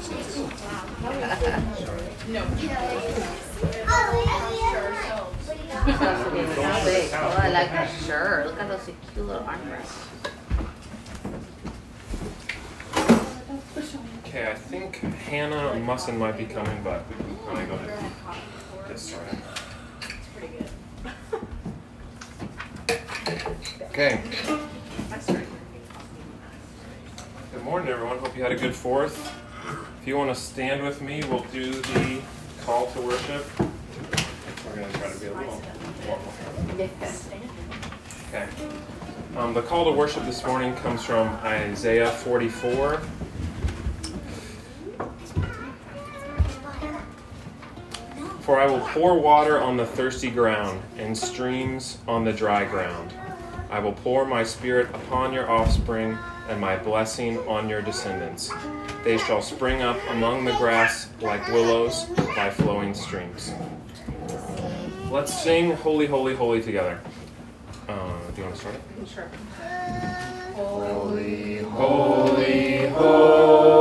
I. Look at those cute little armrests. Okay, I think Hannah and Musson might be coming, but I'm gonna go to this started. Okay. Good morning, everyone. Hope you had a good fourth. If you want to stand with me, we'll do the call to worship. We're going to try to be a little more. Okay. Um, the call to worship this morning comes from Isaiah 44. For I will pour water on the thirsty ground and streams on the dry ground. I will pour my spirit upon your offspring and my blessing on your descendants. They shall spring up among the grass like willows by flowing streams. Let's sing Holy, Holy, Holy together. Uh, do you want to start it? Sure. Holy, holy, holy,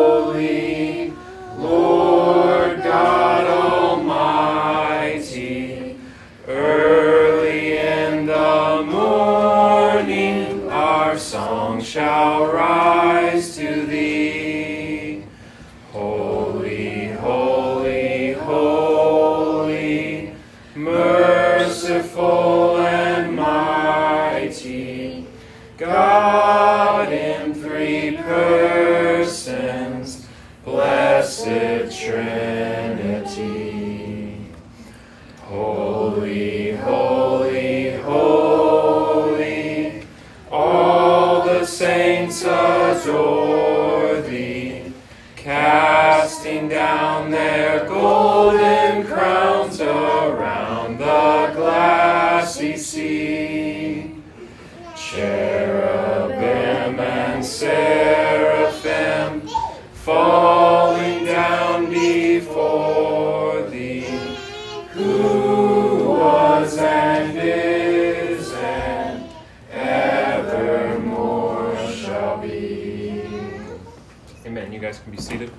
can be seated.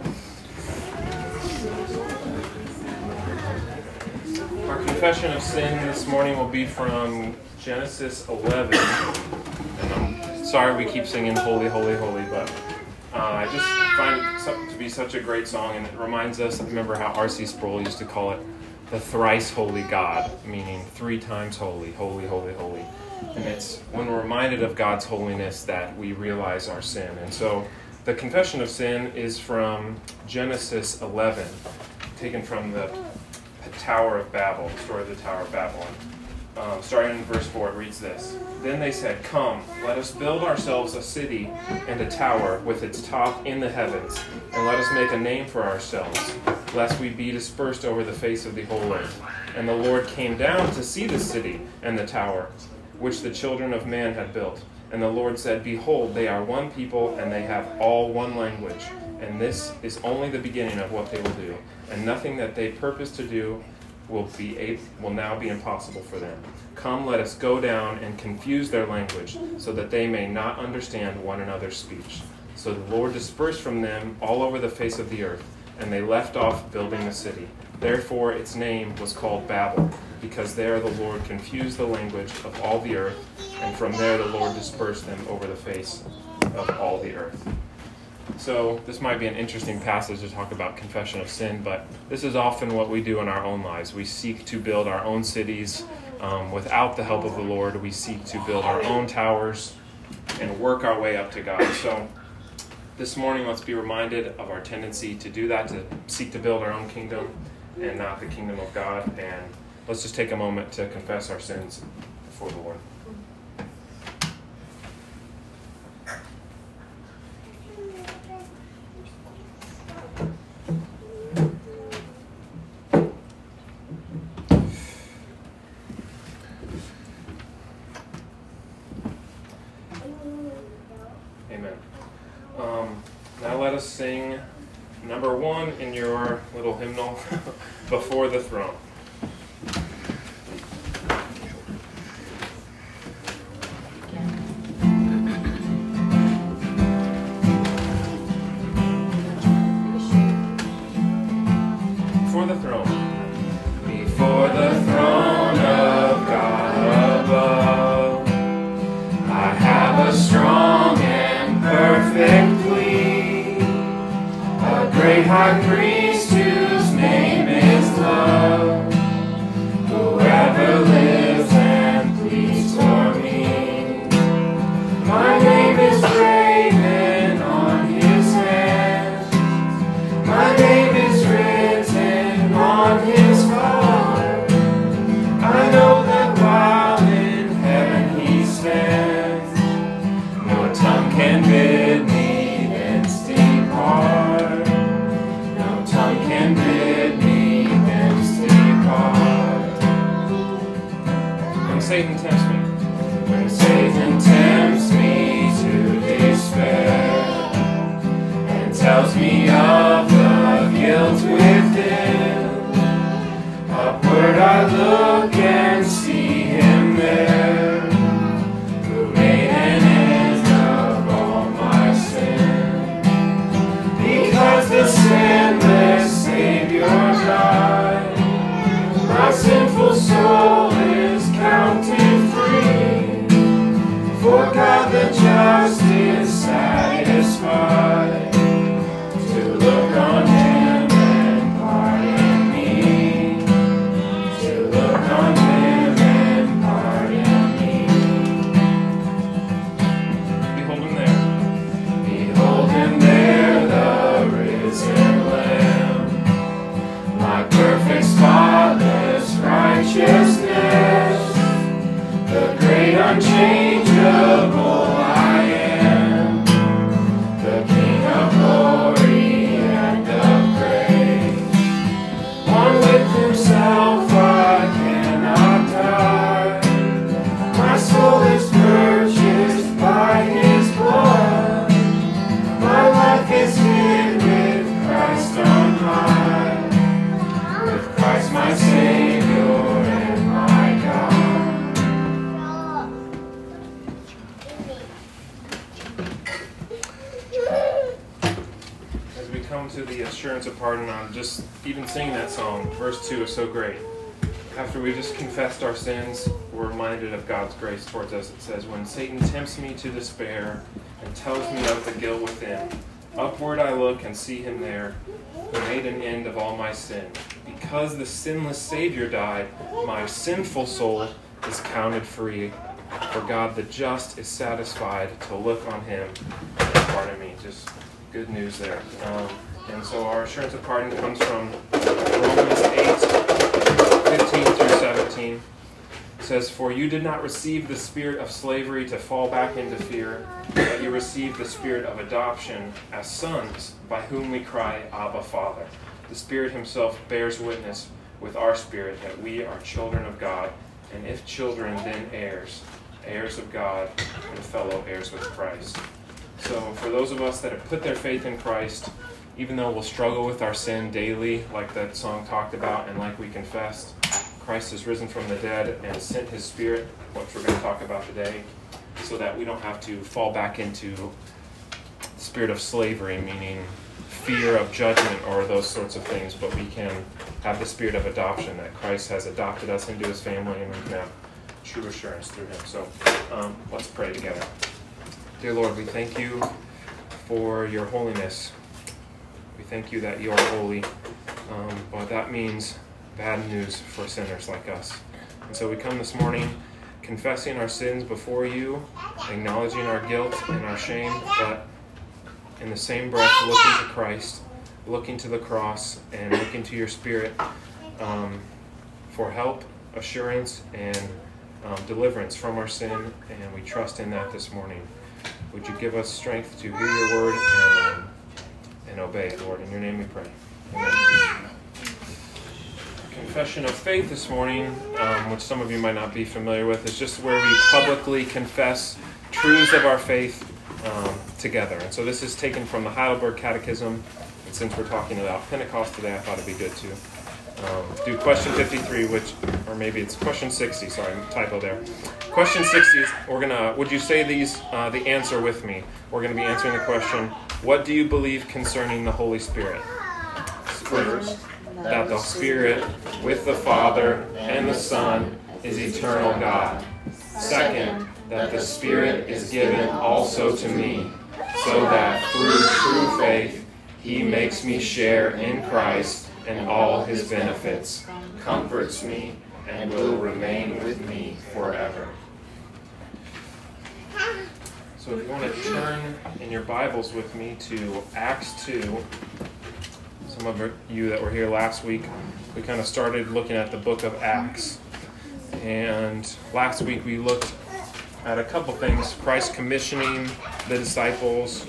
Our confession of sin this morning will be from Genesis 11. And I'm sorry we keep singing Holy, Holy, Holy, but uh, I just find it to be such a great song, and it reminds us, I remember how R.C. Sproul used to call it the thrice holy God, meaning three times holy, holy, holy, holy. And it's when we're reminded of God's holiness that we realize our sin. And so the confession of sin is from Genesis 11, taken from the Tower of Babel, the story of the Tower of Babel. Um, starting in verse 4, it reads this Then they said, Come, let us build ourselves a city and a tower with its top in the heavens, and let us make a name for ourselves, lest we be dispersed over the face of the whole earth. And the Lord came down to see the city and the tower, which the children of man had built. And the Lord said, Behold, they are one people, and they have all one language. And this is only the beginning of what they will do. And nothing that they purpose to do will be a, will now be impossible for them. Come, let us go down and confuse their language, so that they may not understand one another's speech. So the Lord dispersed from them all over the face of the earth, and they left off building the city. Therefore its name was called Babel, because there the Lord confused the language of all the earth, and from there the Lord dispersed them over the face of all the earth. So, this might be an interesting passage to talk about confession of sin, but this is often what we do in our own lives. We seek to build our own cities um, without the help of the Lord. We seek to build our own towers and work our way up to God. So, this morning, let's be reminded of our tendency to do that, to seek to build our own kingdom and not the kingdom of God. And let's just take a moment to confess our sins before the Lord. Amen. Um, now let us sing number one in your hymnal, Before the Throne. When Satan confessed our sins, we're reminded of God's grace towards us. It says, When Satan tempts me to despair and tells me of the guilt within, upward I look and see him there, who made an end of all my sin. Because the sinless Savior died, my sinful soul is counted free. For God the just is satisfied to look on him and pardon me. Just good news there. Um, and so our assurance of pardon comes from Romans says, For you did not receive the spirit of slavery to fall back into fear, but you received the spirit of adoption as sons, by whom we cry, Abba, Father. The Spirit Himself bears witness with our spirit that we are children of God, and if children, then heirs, heirs of God, and fellow heirs with Christ. So, for those of us that have put their faith in Christ, even though we'll struggle with our sin daily, like that song talked about, and like we confessed, Christ has risen from the dead and sent His Spirit, which we're going to talk about today, so that we don't have to fall back into the spirit of slavery, meaning fear of judgment or those sorts of things, but we can have the spirit of adoption that Christ has adopted us into His family, and we can have true assurance through Him. So, um, let's pray together. Dear Lord, we thank you for your holiness. We thank you that you are holy, um, but that means bad news for sinners like us. And so we come this morning confessing our sins before you, acknowledging our guilt and our shame, but in the same breath looking to Christ, looking to the cross, and looking to your Spirit um, for help, assurance, and um, deliverance from our sin. And we trust in that this morning. Would you give us strength to hear your word and, um, and obey Lord? In your name we pray. Amen. Confession of faith this morning, um, which some of you might not be familiar with, is just where we publicly confess truths of our faith um, together. And so this is taken from the Heidelberg Catechism. And since we're talking about Pentecost today, I thought it'd be good to um, do question 53, which, or maybe it's question 60. Sorry, typo there. Question 60 is we're gonna. Would you say these uh, the answer with me? We're gonna be answering the question: What do you believe concerning the Holy Spirit? First, that the Spirit, with the Father and the Son, is eternal God. Second, that the Spirit is given also to me, so that through true faith He makes me share in Christ and all his benefits, comforts me, and will remain with me forever. So if you want to turn in your Bibles with me to Acts 2, some of you that were here last week, we kind of started looking at the book of Acts. And last week we looked at a couple things Christ commissioning the disciples,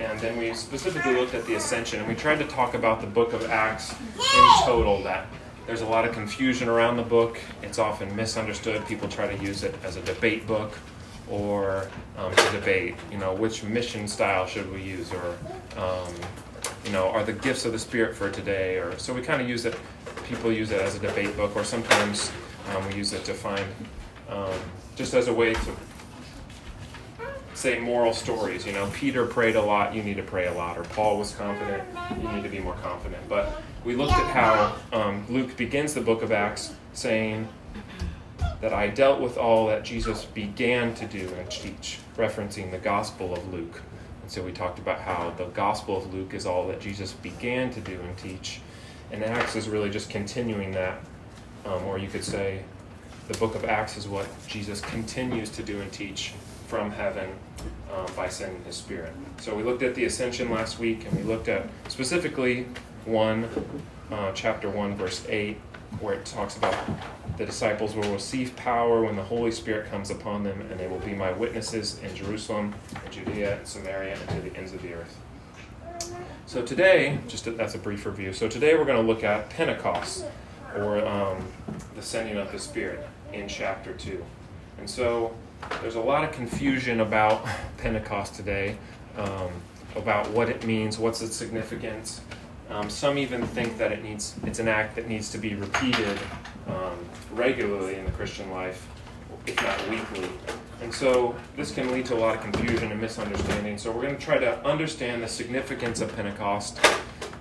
and then we specifically looked at the ascension. And we tried to talk about the book of Acts in total, that there's a lot of confusion around the book. It's often misunderstood. People try to use it as a debate book or um, to debate, you know, which mission style should we use, or, um, you know, are the gifts of the Spirit for today, or so we kind of use it. People use it as a debate book, or sometimes um, we use it to find um, just as a way to say moral stories. You know, Peter prayed a lot, you need to pray a lot, or Paul was confident, you need to be more confident. But we looked at how um, Luke begins the book of Acts saying that I dealt with all that Jesus began to do and teach, referencing the Gospel of Luke. And so we talked about how the Gospel of Luke is all that Jesus began to do and teach. And Acts is really just continuing that. Um, or you could say the book of Acts is what Jesus continues to do and teach from heaven um, by sending his Spirit. So we looked at the ascension last week, and we looked at specifically 1, uh, chapter 1, verse 8, where it talks about the disciples will receive power when the Holy Spirit comes upon them, and they will be my witnesses in Jerusalem, and Judea, Samaria, and to the ends of the earth. So today, just a, that's a brief review. So today we're going to look at Pentecost, or um, the sending of the Spirit, in chapter 2. And so there's a lot of confusion about Pentecost today, um, about what it means, what's its significance. Um, some even think that it needs it's an act that needs to be repeated um, regularly in the Christian life, if not weekly. And so this can lead to a lot of confusion and misunderstanding. So we're going to try to understand the significance of Pentecost,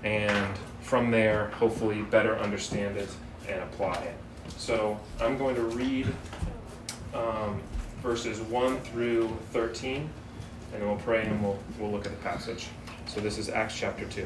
and from there, hopefully, better understand it and apply it. So I'm going to read um, verses 1 through 13, and then we'll pray and we'll, we'll look at the passage. So this is Acts chapter 2.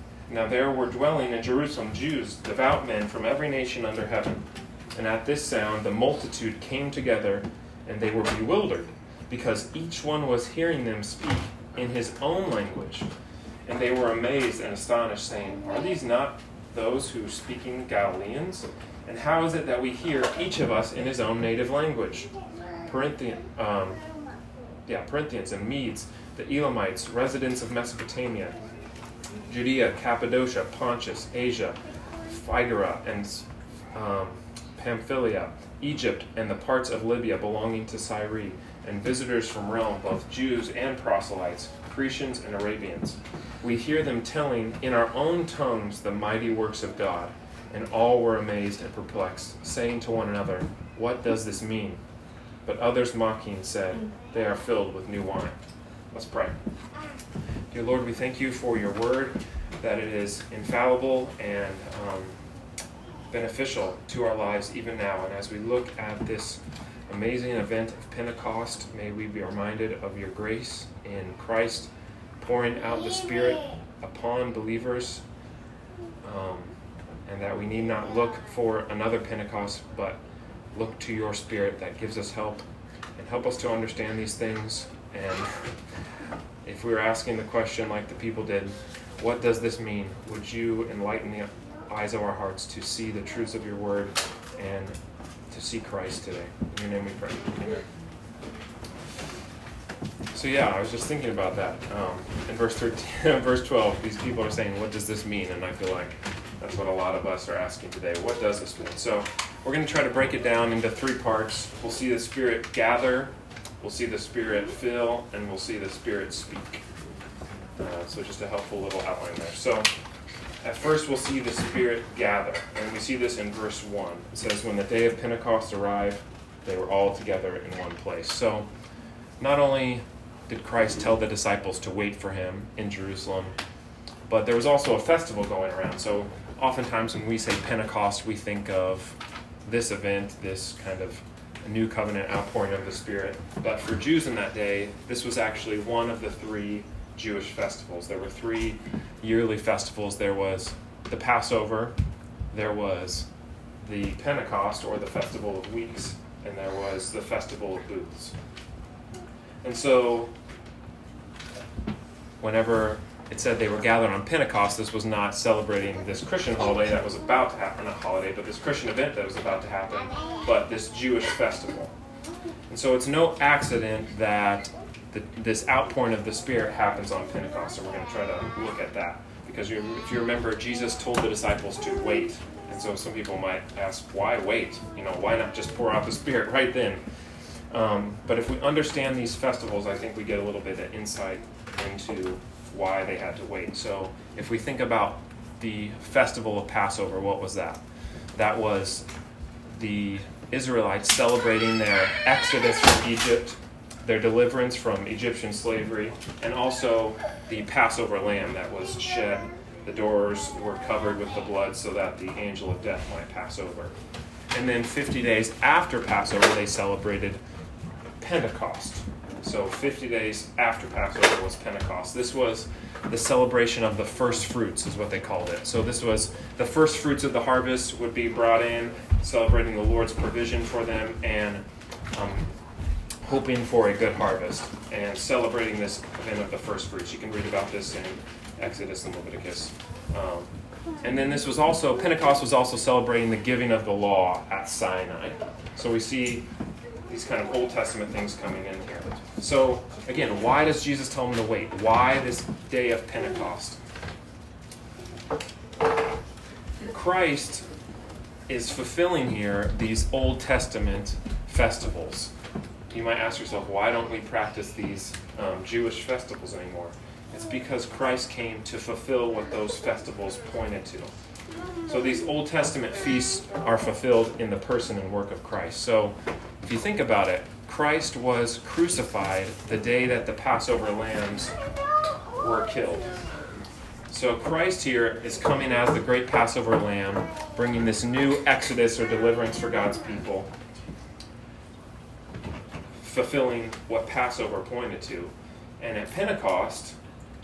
Now there were dwelling in Jerusalem Jews, devout men from every nation under heaven. And at this sound the multitude came together, and they were bewildered, because each one was hearing them speak in his own language. And they were amazed and astonished, saying, Are these not those who speaking Galileans? And how is it that we hear each of us in his own native language? Corinthian, um, yeah, Corinthians and Medes, the Elamites, residents of Mesopotamia, Judea, Cappadocia, Pontus, Asia, Phrygia, and um, Pamphylia, Egypt, and the parts of Libya belonging to Cyrene, and visitors from Rome, both Jews and proselytes, Cretians and Arabians. We hear them telling in our own tongues the mighty works of God, and all were amazed and perplexed, saying to one another, What does this mean? But others mocking said, They are filled with new wine. Let's pray. Dear Lord, we thank you for your word, that it is infallible and um, beneficial to our lives even now. And as we look at this amazing event of Pentecost, may we be reminded of your grace in Christ pouring out the Spirit upon believers, um, and that we need not look for another Pentecost, but look to your Spirit that gives us help and help us to understand these things. And if we were asking the question like the people did, what does this mean? Would you enlighten the eyes of our hearts to see the truths of your word and to see Christ today? In your name we pray. Amen. So yeah, I was just thinking about that. Um, in verse 13, verse 12, these people are saying, "What does this mean?" And I feel like that's what a lot of us are asking today. What does this mean? So we're going to try to break it down into three parts. We'll see the Spirit gather, we'll see the Spirit fill, and we'll see the Spirit speak. Uh, so just a helpful little outline there. So at first we'll see the Spirit gather, and we see this in verse 1. It says, When the day of Pentecost arrived, they were all together in one place. So, not only did Christ tell the disciples to wait for him in Jerusalem, but there was also a festival going around. So, oftentimes when we say Pentecost, we think of this event, this kind of new covenant outpouring of the Spirit. But for Jews in that day, this was actually one of the three Jewish festivals. There were three yearly festivals. There was the Passover, there was the Pentecost or the Festival of Weeks, and there was the Festival of Booths. And so, whenever it said they were gathered on Pentecost, this was not celebrating this Christian holiday that was about to happen, not holiday, but this Christian event that was about to happen, but this Jewish festival. And so it's no accident that the, this outpouring of the Spirit happens on Pentecost, and we're going to try to look at that. Because you, if you remember, Jesus told the disciples to wait. And so some people might ask, why wait? You know, why not just pour out the Spirit right then? Um, but if we understand these festivals, I think we get a little bit of insight into why they had to wait. So if we think about the festival of Passover, what was that? That was the Israelites celebrating their exodus from Egypt, their deliverance from Egyptian slavery, and also the Passover lamb that was shed. The doors were covered with the blood so that the angel of death might pass over. And then 50 days after Passover, they celebrated Pentecost. So 50 days after Passover was Pentecost. This was the celebration of the first fruits, is what they called it. So this was the first fruits of the harvest would be brought in, celebrating the Lord's provision for them, and um, hoping for a good harvest, and celebrating this event of the first fruits. You can read about this in Exodus and Leviticus. Um, and then this was also, Pentecost was also celebrating the giving of the law at Sinai. So we see these kind of Old Testament things coming in here. So, again, why does Jesus tell them to wait? Why this day of Pentecost? Christ is fulfilling here these Old Testament festivals. You might ask yourself, why don't we practice these um, Jewish festivals anymore? It's because Christ came to fulfill what those festivals pointed to. So these Old Testament feasts are fulfilled in the person and work of Christ. So if you think about it, Christ was crucified the day that the Passover lambs were killed. So Christ here is coming as the great Passover lamb, bringing this new exodus or deliverance for God's people, fulfilling what Passover pointed to. And at Pentecost,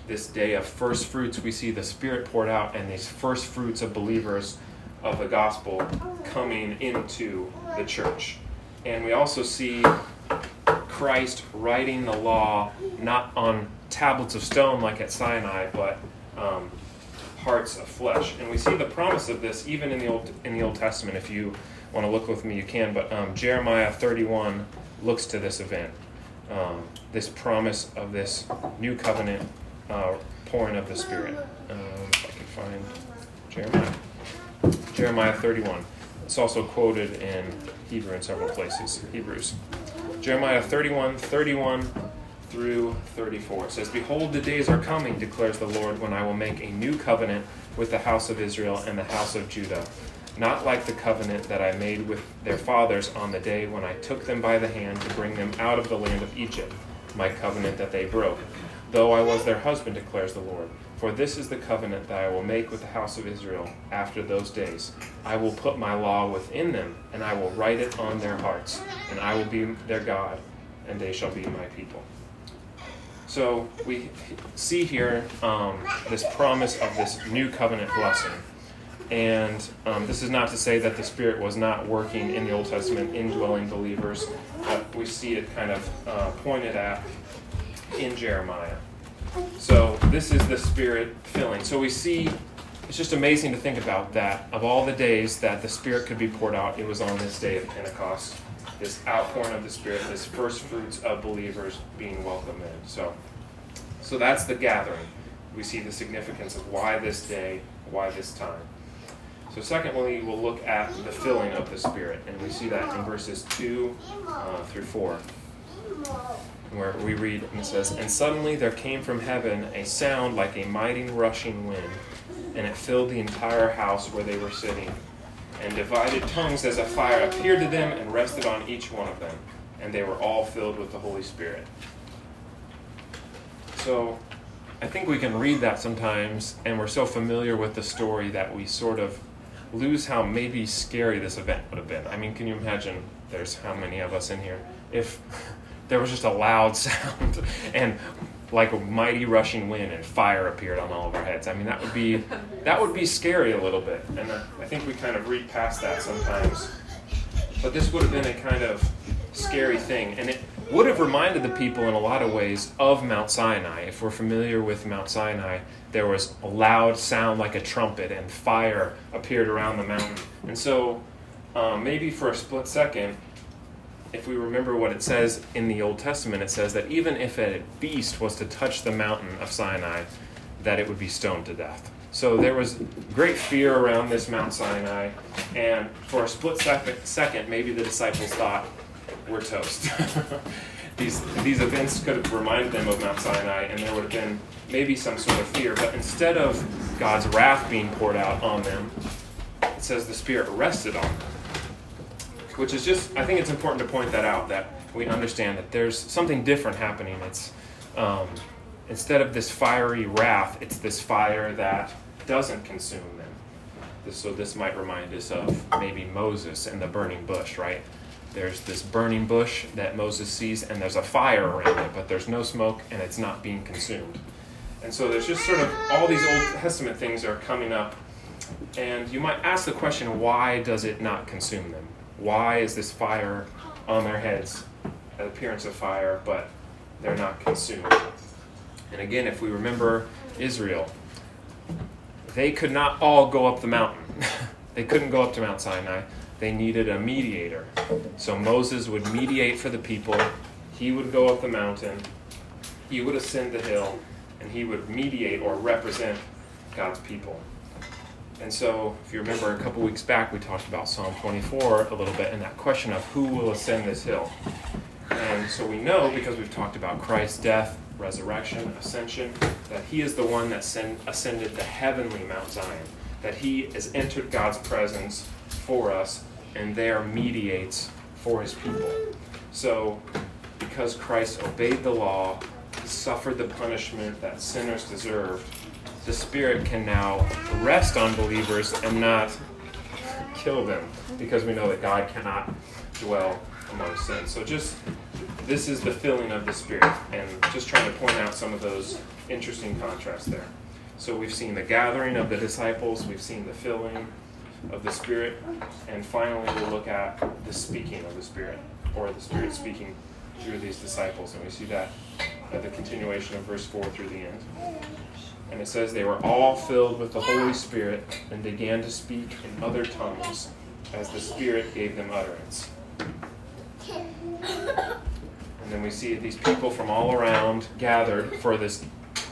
this day of first fruits, we see the Spirit poured out and these first fruits of believers of the gospel coming into the church. And we also see Christ writing the law not on tablets of stone like at Sinai, but um, hearts of flesh. And we see the promise of this even in the Old in the Old Testament. If you want to look with me, you can. But um, Jeremiah 31 looks to this event, um, this promise of this new covenant uh, pouring of the Spirit. Um, if I can find Jeremiah. Jeremiah 31. It's also quoted in Hebrew in several places. Hebrews. Jeremiah 31, 31 through 34. It says, Behold, the days are coming, declares the Lord, when I will make a new covenant with the house of Israel and the house of Judah. Not like the covenant that I made with their fathers on the day when I took them by the hand to bring them out of the land of Egypt, my covenant that they broke though I was their husband, declares the Lord. For this is the covenant that I will make with the house of Israel after those days. I will put my law within them, and I will write it on their hearts, and I will be their God, and they shall be my people. So we see here um, this promise of this new covenant blessing. And um, this is not to say that the Spirit was not working in the Old Testament, indwelling believers, but we see it kind of uh, pointed at in Jeremiah. So this is the Spirit filling. So we see, it's just amazing to think about that. Of all the days that the Spirit could be poured out, it was on this day of Pentecost. This outpouring of the Spirit, this first fruits of believers being welcomed in. So, so that's the gathering. We see the significance of why this day, why this time. So, secondly, we'll look at the filling of the Spirit, and we see that in verses 2 uh, through 4 where we read and it says, And suddenly there came from heaven a sound like a mighty rushing wind, and it filled the entire house where they were sitting. And divided tongues as a fire appeared to them and rested on each one of them. And they were all filled with the Holy Spirit. So I think we can read that sometimes, and we're so familiar with the story that we sort of lose how maybe scary this event would have been. I mean, can you imagine? There's how many of us in here? If there was just a loud sound and like a mighty rushing wind and fire appeared on all of our heads. I mean, that would be that would be scary a little bit, and I think we kind of read past that sometimes. But this would have been a kind of scary thing, and it would have reminded the people in a lot of ways of Mount Sinai. If we're familiar with Mount Sinai, there was a loud sound like a trumpet, and fire appeared around the mountain. And so, um, maybe for a split second, if we remember what it says in the Old Testament, it says that even if a beast was to touch the mountain of Sinai, that it would be stoned to death. So there was great fear around this Mount Sinai, and for a split second, maybe the disciples thought, we're toast. these, these events could have reminded them of Mount Sinai, and there would have been maybe some sort of fear. But instead of God's wrath being poured out on them, it says the Spirit rested on them which is just, I think it's important to point that out that we understand that there's something different happening. It's um, instead of this fiery wrath, it's this fire that doesn't consume them. So this might remind us of maybe Moses and the burning bush, right? There's this burning bush that Moses sees, and there's a fire around it, but there's no smoke and it's not being consumed. And so there's just sort of all these Old Testament things are coming up, and you might ask the question, why does it not consume them? Why is this fire on their heads? An appearance of fire, but they're not consumed. And again, if we remember Israel, they could not all go up the mountain. they couldn't go up to Mount Sinai. They needed a mediator. So Moses would mediate for the people. He would go up the mountain. He would ascend the hill. And he would mediate or represent God's people. And so, if you remember a couple weeks back, we talked about Psalm 24 a little bit and that question of who will ascend this hill. And so we know because we've talked about Christ's death, resurrection, ascension, that he is the one that ascended the heavenly Mount Zion, that he has entered God's presence for us and there mediates for his people. So, because Christ obeyed the law, he suffered the punishment that sinners deserved, the Spirit can now rest on believers and not kill them because we know that God cannot dwell among sin. So, just this is the filling of the Spirit, and just trying to point out some of those interesting contrasts there. So, we've seen the gathering of the disciples, we've seen the filling of the Spirit, and finally, we'll look at the speaking of the Spirit, or the Spirit speaking through these disciples, and we see that at the continuation of verse 4 through the end. And it says, They were all filled with the Holy Spirit and began to speak in other tongues as the Spirit gave them utterance. And then we see these people from all around gathered for this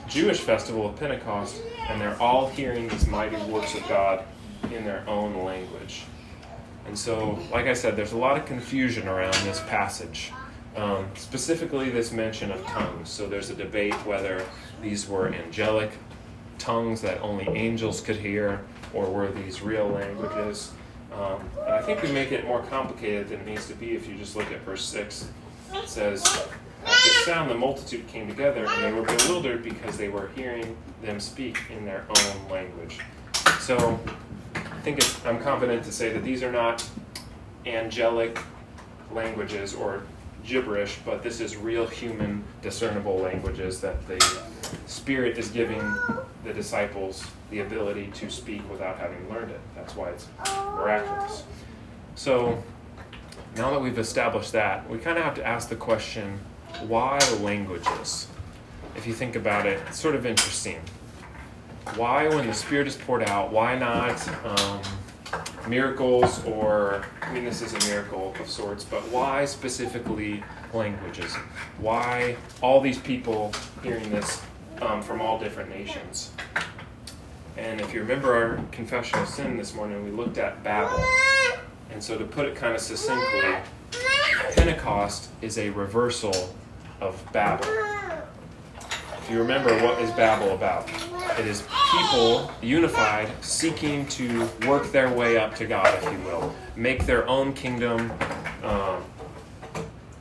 Jewish festival of Pentecost, and they're all hearing these mighty works of God in their own language. And so, like I said, there's a lot of confusion around this passage. Um, specifically, this mention of tongues. So, there's a debate whether these were angelic tongues that only angels could hear, or were these real languages? Um, and I think we make it more complicated than it needs to be if you just look at verse 6. It says, At this sound, the multitude came together, and they were bewildered because they were hearing them speak in their own language. So, I think I'm confident to say that these are not angelic languages or gibberish, but this is real human discernible languages that the Spirit is giving the disciples the ability to speak without having learned it. That's why it's miraculous. So, now that we've established that, we kind of have to ask the question why languages? If you think about it, it's sort of interesting. Why, when the Spirit is poured out, why not um, miracles or, I mean, this is a miracle of sorts, but why specifically languages? Why all these people hearing this um, from all different nations? And if you remember our confession of sin this morning, we looked at Babel. And so, to put it kind of succinctly, Pentecost is a reversal of Babel. If you remember, what is Babel about? It is people unified, seeking to work their way up to God, if you will, make their own kingdom. Um,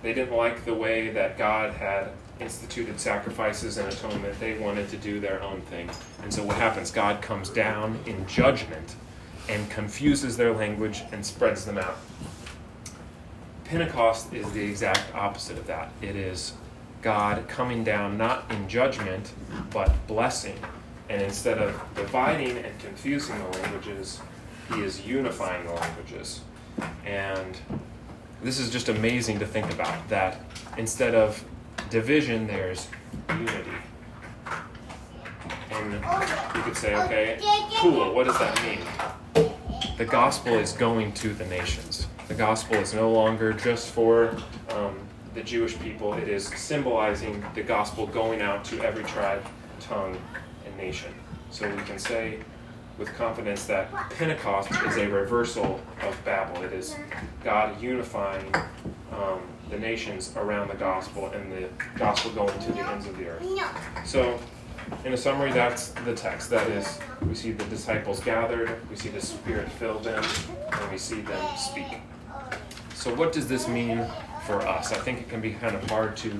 they didn't like the way that God had instituted sacrifices and atonement. They wanted to do their own thing. And so what happens? God comes down in judgment and confuses their language and spreads them out. Pentecost is the exact opposite of that. It is God coming down not in judgment, but blessing. And instead of dividing and confusing the languages, he is unifying the languages. And this is just amazing to think about that instead of division, there's unity. And you could say, okay, cool, what does that mean? The gospel is going to the nations. The gospel is no longer just for um, the Jewish people, it is symbolizing the gospel going out to every tribe, tongue, and nation. So we can say with confidence that Pentecost is a reversal of Babel. It is God unifying um, the nations around the gospel and the gospel going to the ends of the earth. So, in a summary, that's the text. That is, we see the disciples gathered, we see the Spirit fill them, and we see them speak. So, what does this mean for us? I think it can be kind of hard to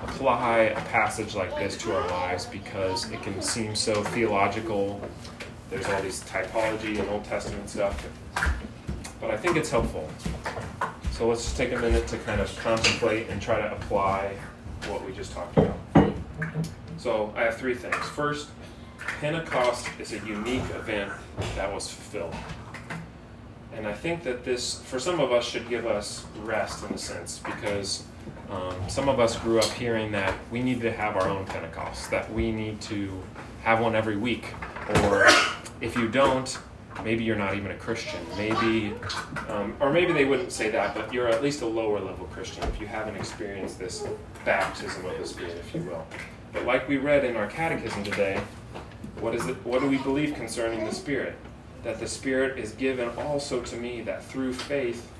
apply a passage like this to our lives because it can seem so theological. There's all these typology and Old Testament stuff. But I think it's helpful. So let's just take a minute to kind of contemplate and try to apply what we just talked about. So I have three things. First, Pentecost is a unique event that was fulfilled. And I think that this, for some of us, should give us rest in a sense because um, some of us grew up hearing that we need to have our own Pentecost, that we need to have one every week. Or if you don't, maybe you're not even a Christian. Maybe, um, or maybe they wouldn't say that, but you're at least a lower level Christian if you haven't experienced this baptism of the Spirit, if you will. But like we read in our catechism today, what is it? What do we believe concerning the Spirit? That the Spirit is given also to me, that through faith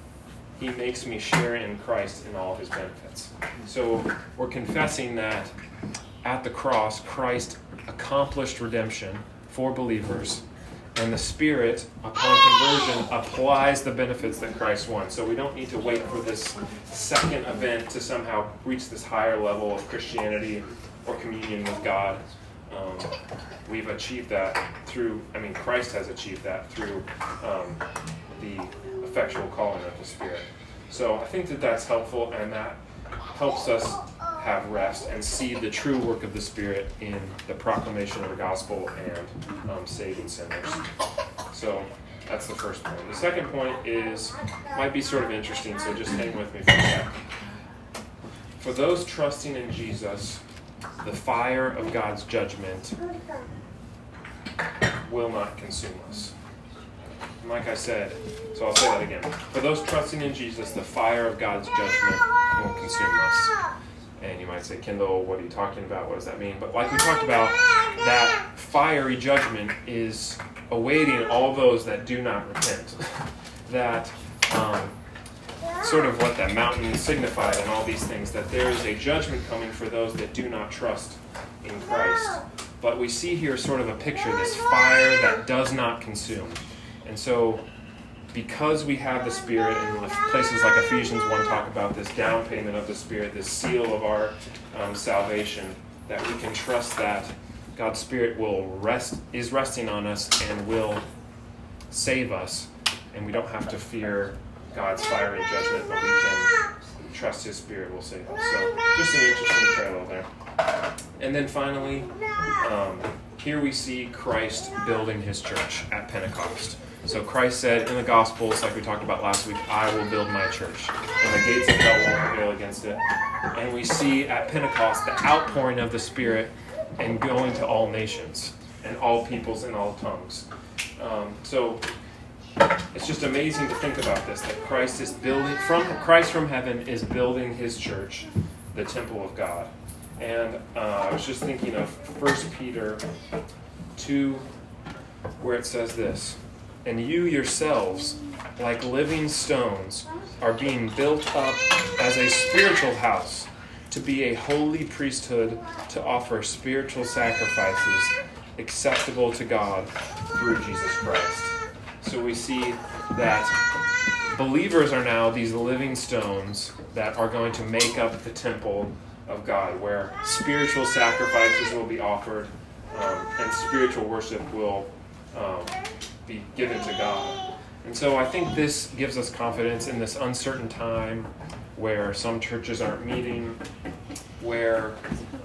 he makes me share in Christ in all his benefits. So we're confessing that at the cross, Christ accomplished redemption for believers, and the Spirit, upon conversion, applies the benefits that Christ won. So we don't need to wait for this second event to somehow reach this higher level of Christianity or communion with God. Um, we've achieved that through, I mean, Christ has achieved that through um, the effectual calling of the Spirit. So I think that that's helpful, and that helps us have rest and see the true work of the Spirit in the proclamation of the gospel and um, saving sinners. So that's the first point. The second point is might be sort of interesting, so just hang with me for a sec. For those trusting in Jesus, the fire of God's judgment will not consume us. And like I said, so I'll say that again. For those trusting in Jesus, the fire of God's judgment won't consume us. And you might say, Kendall, what are you talking about? What does that mean? But like we talked about, that fiery judgment is awaiting all those that do not repent. that um, sort of what that mountain signified and all these things, that there is a judgment coming for those that do not trust in Christ. But we see here sort of a picture, this fire that does not consume. And so, because we have the Spirit, and places like Ephesians 1 talk about this down payment of the Spirit, this seal of our um, salvation, that we can trust that God's Spirit will rest, is resting on us and will save us, and we don't have to fear God's fiery judgment, but we can trust His Spirit will save us. So, just an interesting parallel there. And then finally, um, here we see Christ building His church at Pentecost. So Christ said in the Gospels, like we talked about last week, I will build my church, and the gates of hell won't prevail against it. And we see at Pentecost the outpouring of the Spirit and going to all nations and all peoples and all tongues. Um, so it's just amazing to think about this that Christ is building from Christ from heaven is building His church, the temple of God. And uh, I was just thinking of 1 Peter 2, where it says this And you yourselves, like living stones, are being built up as a spiritual house to be a holy priesthood to offer spiritual sacrifices acceptable to God through Jesus Christ. So we see that believers are now these living stones that are going to make up the temple of God, where spiritual sacrifices will be offered um, and spiritual worship will um, be given to God. And so I think this gives us confidence in this uncertain time where some churches aren't meeting, where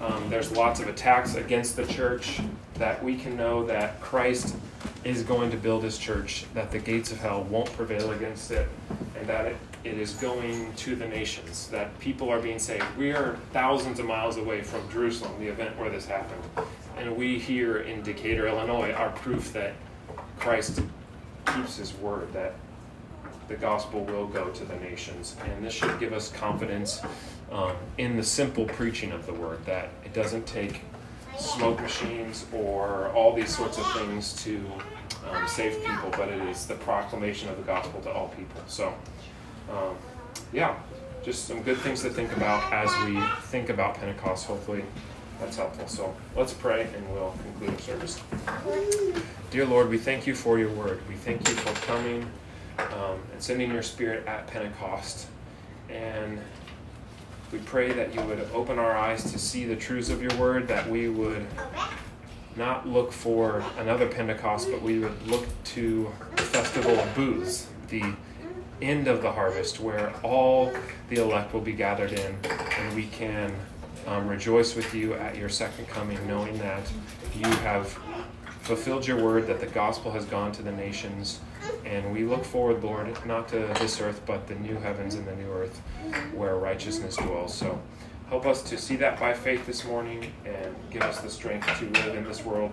um, there's lots of attacks against the church, that we can know that Christ is going to build his church, that the gates of hell won't prevail against it, and that it, it is going to the nations, that people are being saved. We are thousands of miles away from Jerusalem, the event where this happened. And we here in Decatur, Illinois, are proof that Christ keeps his word, that the gospel will go to the nations. And this should give us confidence um, in the simple preaching of the word, that it doesn't take smoke machines or all these sorts of things to um, save people, but it is the proclamation of the gospel to all people. So, um, yeah, just some good things to think about as we think about Pentecost. Hopefully, that's helpful. So, let's pray and we'll conclude our service. Dear Lord, we thank you for your word. We thank you for coming um, and sending your spirit at Pentecost. And we pray that you would open our eyes to see the truths of your word, that we would not look for another Pentecost, but we would look to the festival of booths, the end of the harvest, where all the elect will be gathered in, and we can um, rejoice with you at your second coming, knowing that you have fulfilled your word, that the gospel has gone to the nations. And we look forward, Lord, not to this earth, but the new heavens and the new earth where righteousness dwells. So help us to see that by faith this morning and give us the strength to live in this world,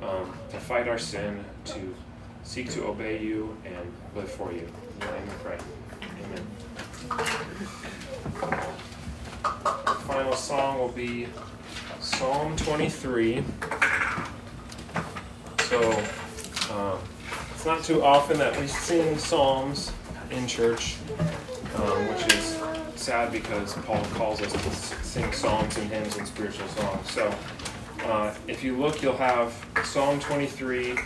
um, to fight our sin, to seek to obey you, and live for you. In your name we pray. Amen. Our final song will be Psalm 23. So, um, it's not too often that we sing psalms in church, um, which is sad because Paul calls us to sing psalms and hymns and spiritual songs. So, uh, if you look, you'll have Psalm 23.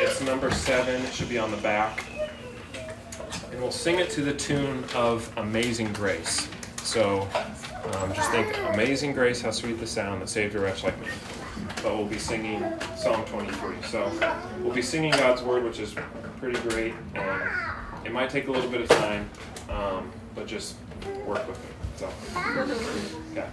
It's number seven. It should be on the back. And we'll sing it to the tune of Amazing Grace. So, um, just think, Amazing Grace, how sweet the sound that saved a wretch like me but we'll be singing Psalm 23. So we'll be singing God's Word, which is pretty great. And it might take a little bit of time, um, but just work with it. So, yeah.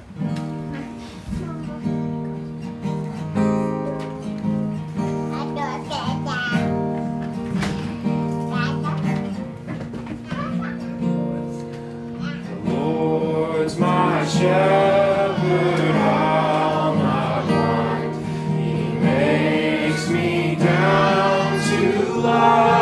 The Lord's my shepherd, to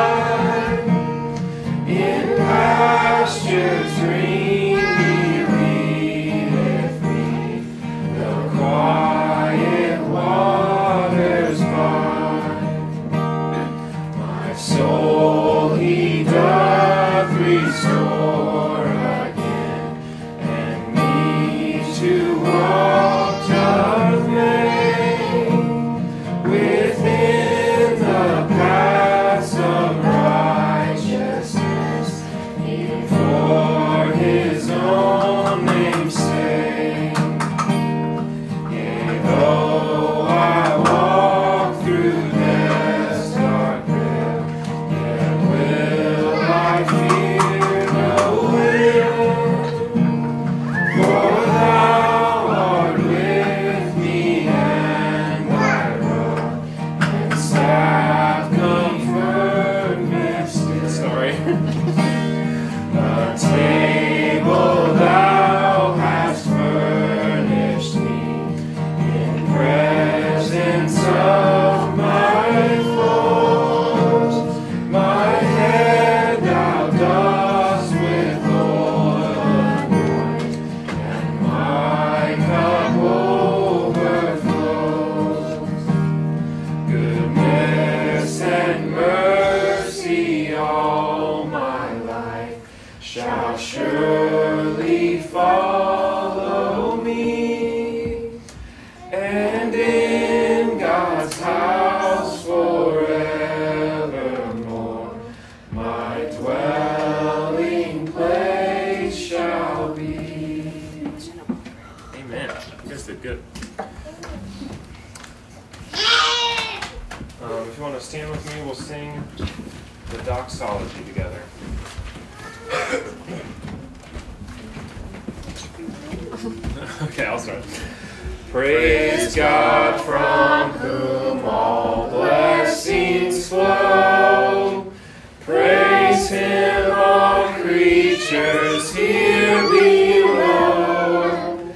Praise Him, all creatures here below.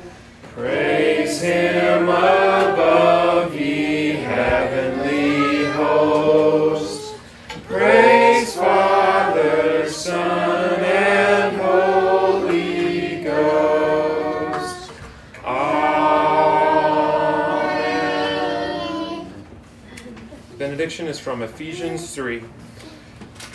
Praise Him above, ye heavenly hosts. Praise Father, Son, and Holy Ghost. Amen. Benediction is from Ephesians 3.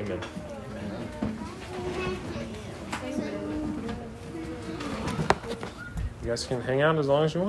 Amen. You guys can hang out as long as you want.